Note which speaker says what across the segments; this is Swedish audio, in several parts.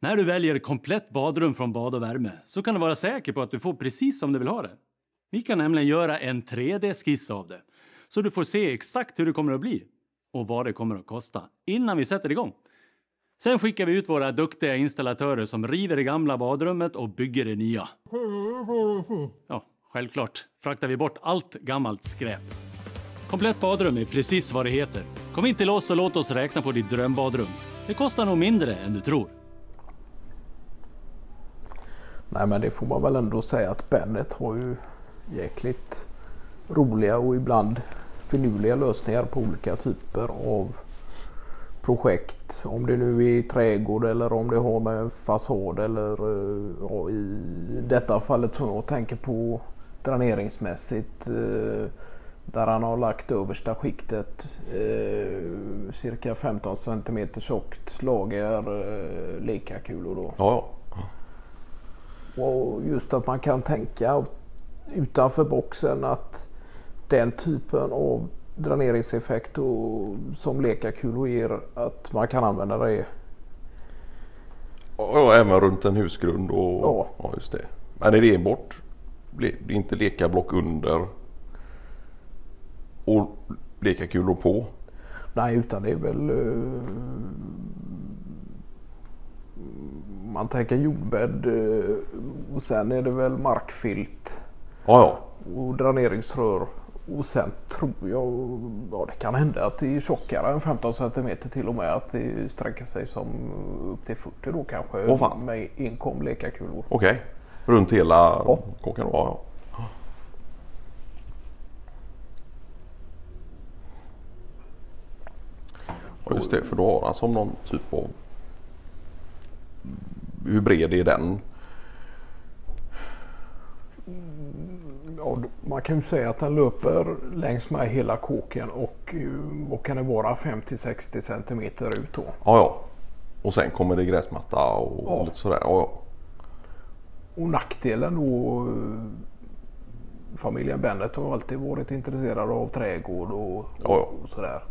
Speaker 1: När du väljer komplett badrum från Bad och värme så kan du vara säker på att du får precis som du vill ha det. Vi kan nämligen göra en 3D-skiss av det så du får se exakt hur det kommer att bli och vad det kommer att kosta innan vi sätter igång. Sen skickar vi ut våra duktiga installatörer som river det gamla badrummet och bygger det nya. Ja, självklart fraktar vi bort allt gammalt skräp. Komplett badrum är precis vad det heter. Kom in till oss och låt oss räkna på ditt drömbadrum. Det kostar nog mindre än du tror.
Speaker 2: Nej men det får man väl ändå säga att Bennet har ju jäkligt roliga och ibland finurliga lösningar på olika typer av projekt. Om det nu är trädgård eller om det har med fasad eller eh, ja, i detta fallet som jag tänker på dräneringsmässigt. Eh, där han har lagt översta skiktet eh, cirka 15 cm tjockt lager lekakulor. Då.
Speaker 3: Ja, ja.
Speaker 2: Och just att man kan tänka utanför boxen att den typen av dräneringseffekt och, som lekakulor ger att man kan använda det.
Speaker 3: Och även runt en husgrund och
Speaker 2: Ja.
Speaker 3: ja just det. Men är det enbart le- det är inte lekablock under och lekakulor på?
Speaker 2: Nej utan det är väl eh, man tänker jordbädd eh, och sen är det väl markfilt
Speaker 3: Ja, ja.
Speaker 2: och dräneringsrör. Och sen tror jag, ja det kan hända att det är tjockare än 15 cm till och med. Att det sträcker sig som upp till 40 då kanske.
Speaker 3: Åh, fan.
Speaker 2: med enkom lekakulor.
Speaker 3: Okej. Runt hela
Speaker 2: Ja.
Speaker 3: kåken? Ja, ja. Ja just det, för då har han som någon typ av... Hur bred är den?
Speaker 2: Ja, man kan ju säga att den löper längs med hela kåken och eh, vad kan det vara 50-60 cm ut då.
Speaker 3: Ja, ja. Och sen kommer det gräsmatta och
Speaker 2: Ja.
Speaker 3: lite sådär. Ja, ja.
Speaker 2: Och nackdelen då eh, familjen Bennet har alltid varit intresserade av trädgård och,
Speaker 3: ja.
Speaker 2: och sådär.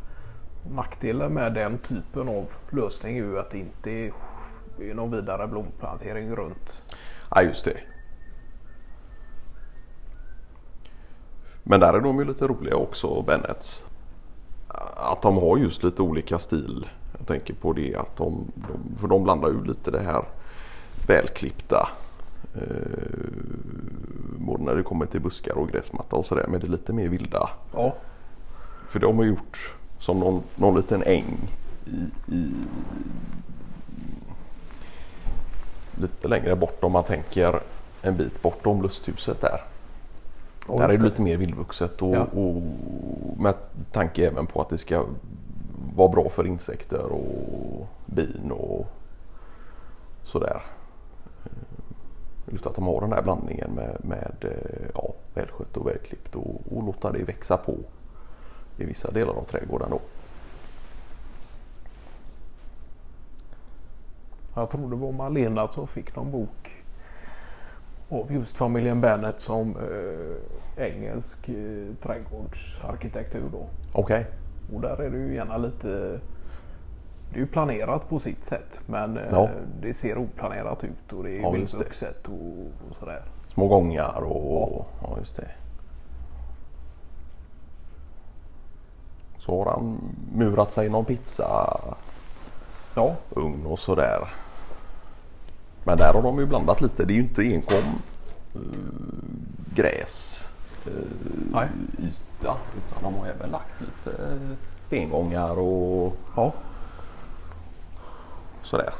Speaker 2: Nackdelen med den typen av lösning är ju att det inte är någon vidare blomplantering runt.
Speaker 3: Ja, just det. Men där är de ju lite roliga också, Bennets. Att de har just lite olika stil. Jag tänker på det att de, de för de blandar ju lite det här välklippta. Eh, både när det kommer till buskar och gräsmatta och sådär. Men det är lite mer vilda.
Speaker 2: Ja,
Speaker 3: För de har gjort som någon, någon liten äng i, i lite längre bort om man tänker en bit bortom lusthuset där.
Speaker 2: ja
Speaker 3: där är det lite mer vildvuxet och,
Speaker 2: Ja.
Speaker 3: och med tanke även på att det ska vara bra för insekter och bin och sådär. Just att de har den här blandningen med, med eh, ja, välskött och välklippt och, och låta det växa på i vissa delar av trädgården då.
Speaker 2: Jag tror det var Malena som fick någon bok av just familjen Bennet som eh, engelsk eh, trädgårdsarkitektur.
Speaker 3: Okej.
Speaker 2: Och där är det ju gärna lite det är ju planerat på sitt sätt men eh,
Speaker 3: Ja.
Speaker 2: det ser oplanerat ut och det är
Speaker 3: Ja,
Speaker 2: vildvuxet och, och sådär.
Speaker 3: Små gångar och ja. just det. Så har han murat sig någon pizza
Speaker 2: Ja,
Speaker 3: ugn och sådär. Men där har de ju blandat lite. Det är ju inte enkom uh, gräs uh,
Speaker 2: Nej.
Speaker 3: yta utan de har även lagt lite stengångar och
Speaker 2: ja.
Speaker 3: sådär.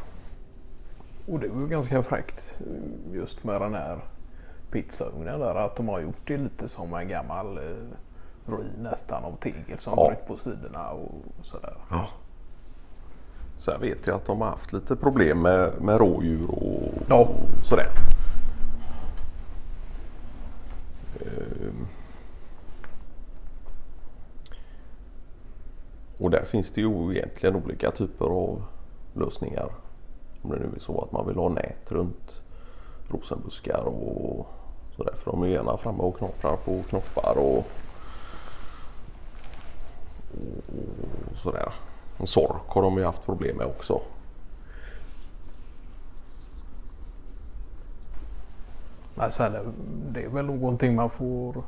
Speaker 2: Och det var ju ganska fräckt eh, just med den här pizzaugnen där att de har gjort det lite som en gammal eh, ruin nästan av tegel som
Speaker 3: Ja.
Speaker 2: på sidorna och sådär.
Speaker 3: Ja. Sen vet jag att de har haft lite problem med, med rådjur och,
Speaker 2: Ja.
Speaker 3: och sådär. Ehm. Och där finns det ju egentligen olika typer av lösningar. Om det nu är så att man vill ha nät runt rosenbuskar och sådär. För de är gärna framme och knaprar på knoppar och, och sådär. En sork har de ju haft problem med också.
Speaker 2: Nej, sen är det är väl någonting man får...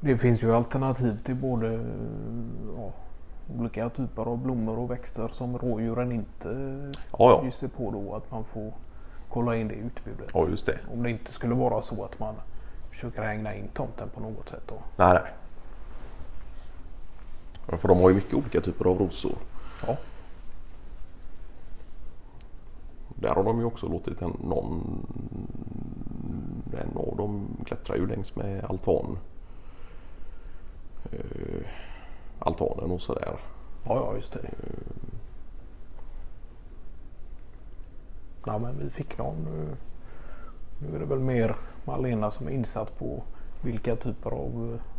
Speaker 2: Det finns ju alternativ till både ja, olika typer av blommor och växter som rådjuren inte
Speaker 3: Ja,
Speaker 2: sig på då. Att man får kolla in det utbudet.
Speaker 3: Ja, just det.
Speaker 2: Om det inte skulle vara så att man försöker hängna in tomten på något sätt. Då.
Speaker 3: Nej, nej. För de har ju mycket olika typer av rosor.
Speaker 2: Ja.
Speaker 3: Där har de ju också låtit en, någon, en av dem klättra ju längs med altan. Eh, altanen och sådär.
Speaker 2: Ja, ja, just det. Ja, men vi fick någon. Nu, nu är det väl mer Malena som är insatt på vilka typer av eh,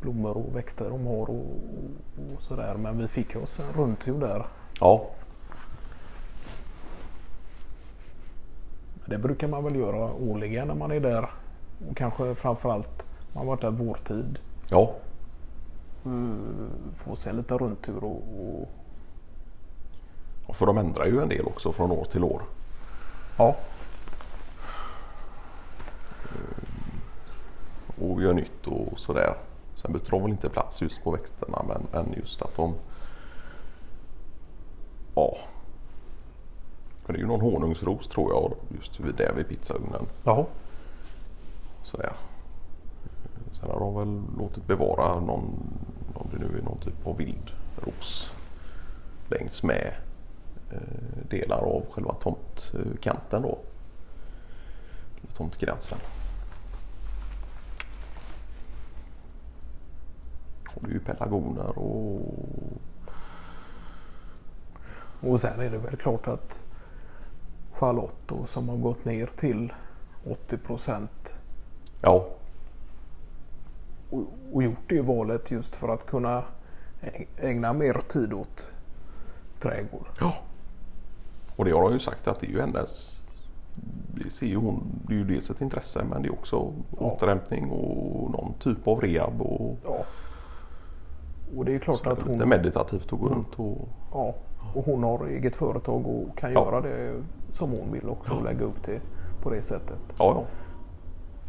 Speaker 2: blommor och växter de har och, och, och sådär. Men vi fick oss en rundtur där.
Speaker 3: Ja,
Speaker 2: Det brukar man väl göra årligen när man är där. Och kanske framförallt man varit där vårtid.
Speaker 3: ja,
Speaker 2: Mm, Få sig en liten rundtur och, och
Speaker 3: Ja, för de ändrar ju en del också från år till år.
Speaker 2: ja,
Speaker 3: och gör nytt och sådär. Sen byter de väl inte plats just på växterna men, men just att de... Ja. Men det är ju någon honungsros tror jag just vid där vid pizzaugnen.
Speaker 2: Jaha.
Speaker 3: Sådär. Sen har de väl låtit bevara någon, om det nu är någon typ av vildros längs med eh, delar av själva tomtkanten då. Eller Tomtgränsen. Och det är ju pelargoner och
Speaker 2: Och sen är det väl klart att Charlotte då, som har gått ner till 80 procent
Speaker 3: ja,
Speaker 2: och, och gjort det valet just för att kunna äg- ägna mer tid åt trädgård.
Speaker 3: Ja. Och det har hon ju sagt att det är ju hennes... Det ser ju hon, det är ju dels ett intresse men det är också
Speaker 2: Ja.
Speaker 3: återhämtning och någon typ av rehab och
Speaker 2: Ja. Och det är klart att
Speaker 3: lite
Speaker 2: hon,
Speaker 3: meditativt att gå runt och...
Speaker 2: ja, och hon har eget företag och kan
Speaker 3: Ja.
Speaker 2: göra det som hon vill också och lägga upp det på det sättet.
Speaker 3: Ja, ja.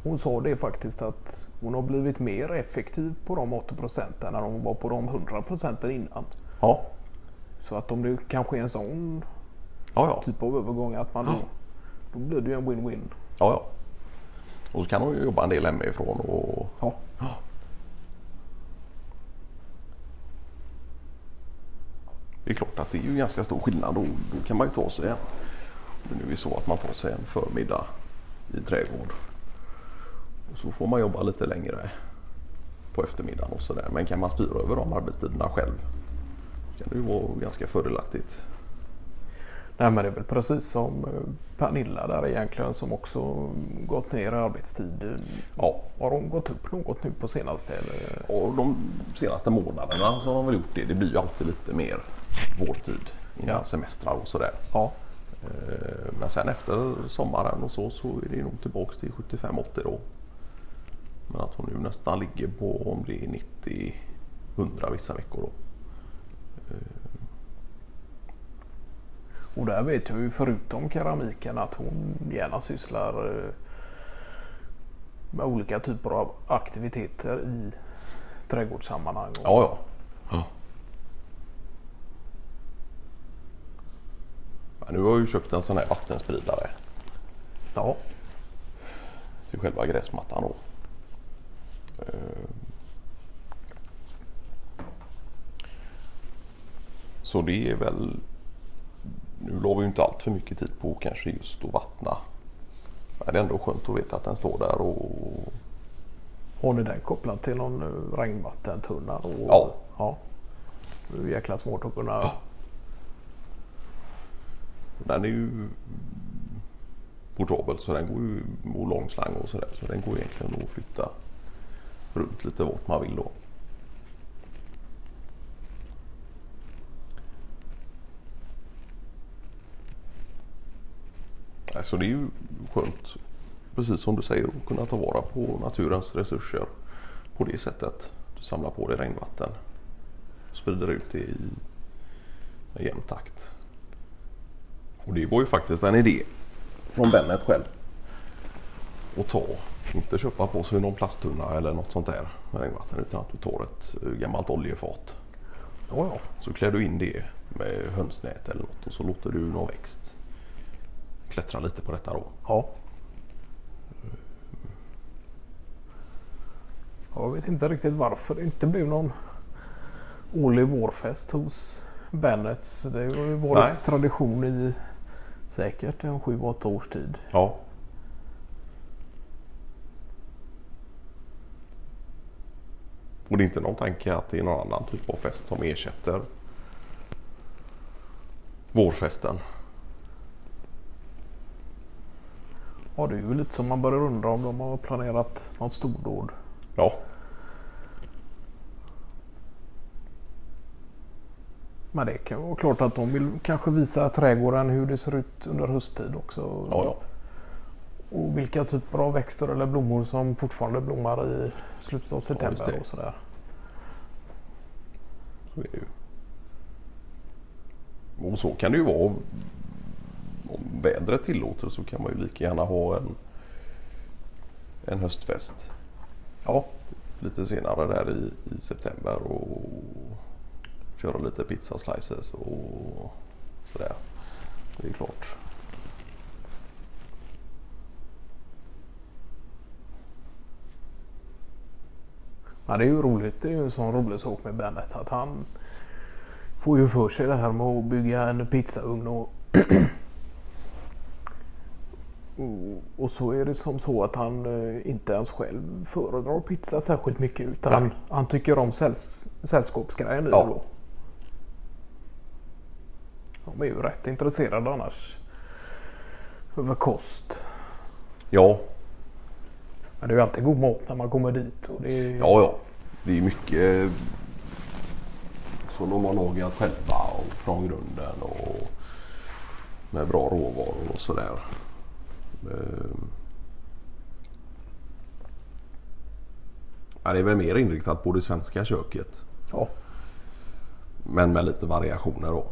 Speaker 2: Hon sa det faktiskt att hon har blivit mer effektiv på de 80 procenten än hon var på de 100 procenten innan.
Speaker 3: Ja,
Speaker 2: Så att om det kanske är en sån
Speaker 3: ja, ja.
Speaker 2: typ av övergång att man då, då blir det ju en win-win.
Speaker 3: ja, ja. Och så kan hon ju jobba en del hemifrån och...
Speaker 2: Ja.
Speaker 3: Det är klart att det är ju ganska stor skillnad och då kan man ju ta sig en... Men nu är så att man tar sig en förmiddag i trädgård. Och så får man jobba lite längre på eftermiddagen och sådär. Men kan man styra över de arbetstiderna själv kan det ju vara ganska fördelaktigt.
Speaker 2: Nej men det är väl precis som eh, Pernilla där egentligen som också gått ner i arbetstid.
Speaker 3: Ja,
Speaker 2: Har hon gått upp något nu på senaste? Eller?
Speaker 3: och de senaste månaderna så har de väl gjort det. Det blir ju alltid lite mer vårtid innan
Speaker 2: Ja.
Speaker 3: semestrar och sådär.
Speaker 2: Ja.
Speaker 3: Eh, Men sen efter sommaren och så så är det nog tillbaks till 75-80 då. Men att hon nu nästan ligger på om det är 90-100 vissa veckor då.
Speaker 2: Och där vet jag ju förutom keramiken att hon gärna sysslar eh, med olika typer av aktiviteter i trädgårdssammanhang.
Speaker 3: Ja, ja. ja. Nu har jag ju köpt en sån här vattenspridare
Speaker 2: ja.
Speaker 3: till själva gräsmattan då. Eh. Så det är väl... Nu la vi ju inte allt för mycket tid på kanske just att vattna. Men det är ändå skönt att veta att den står där och...
Speaker 2: Har ni den kopplad till någon eh, regnvattentunna? Och,
Speaker 3: Ja.
Speaker 2: ja. Det är ju jäkla svårt att kunna...
Speaker 3: Den är ju portabel så den går ju och lång slang och sådär. Så den går egentligen att flytta runt lite vart man vill då. Så det är ju skönt, precis som du säger, att kunna ta vara på naturens resurser på det sättet. Du samlar på dig regnvatten och sprider ut det i en jämn takt. Och Och det var ju faktiskt en idé från Bennet själv. Att ta, inte köpa på sig någon plasttunna eller något sånt där med regnvatten utan att du tar ett eh, gammalt oljefat.
Speaker 2: Ja, ja.
Speaker 3: Så klär du in det med hönsnät eller något och så låter du någon växt klättra lite på detta då.
Speaker 2: ja. Jag vet inte riktigt varför det inte blev någon årlig vårfest hos Bennets. Det har ju varit
Speaker 3: Nej.
Speaker 2: tradition i säkert en sju, åtta års tid.
Speaker 3: Ja. Och det är inte någon tanke att det är någon annan typ av fest som ersätter vårfesten.
Speaker 2: Ja, det är ju lite som man börjar undra om de har planerat något stordåd.
Speaker 3: Ja,
Speaker 2: Men det kan vara klart att de vill kanske visa trädgården hur det ser ut under hösttid också.
Speaker 3: ja, ja.
Speaker 2: Och vilka typer av växter eller blommor som fortfarande blommar i slutet av september
Speaker 3: det.
Speaker 2: och sådär.
Speaker 3: Så är det ju. Och så kan det ju vara. Vädret tillåter så kan man ju lika gärna ha en, en höstfest
Speaker 2: Ja,
Speaker 3: lite senare där i, i september och köra lite pizza slices och sådär. Det är klart.
Speaker 2: Ja, det är ju roligt. Det är ju en sån rolig sak med Bennet att han får ju för sig det här med att bygga en pizzaugn och och- så är det som så att han eh, inte ens själv föredrar pizza särskilt mycket utan han, han tycker om sälls, sällskapsgrejen i
Speaker 3: Ja.
Speaker 2: då. De är ju rätt intresserade annars över kost.
Speaker 3: Ja,
Speaker 2: Men det är ju alltid god mat när man kommer dit. Och det är,
Speaker 3: ja, ja. Det är mycket som de har lagat själva och från grunden och med bra råvaror och sådär. Ehm. Ja, det är väl mer inriktat på det svenska köket.
Speaker 2: ja.
Speaker 3: Men med lite variationer då.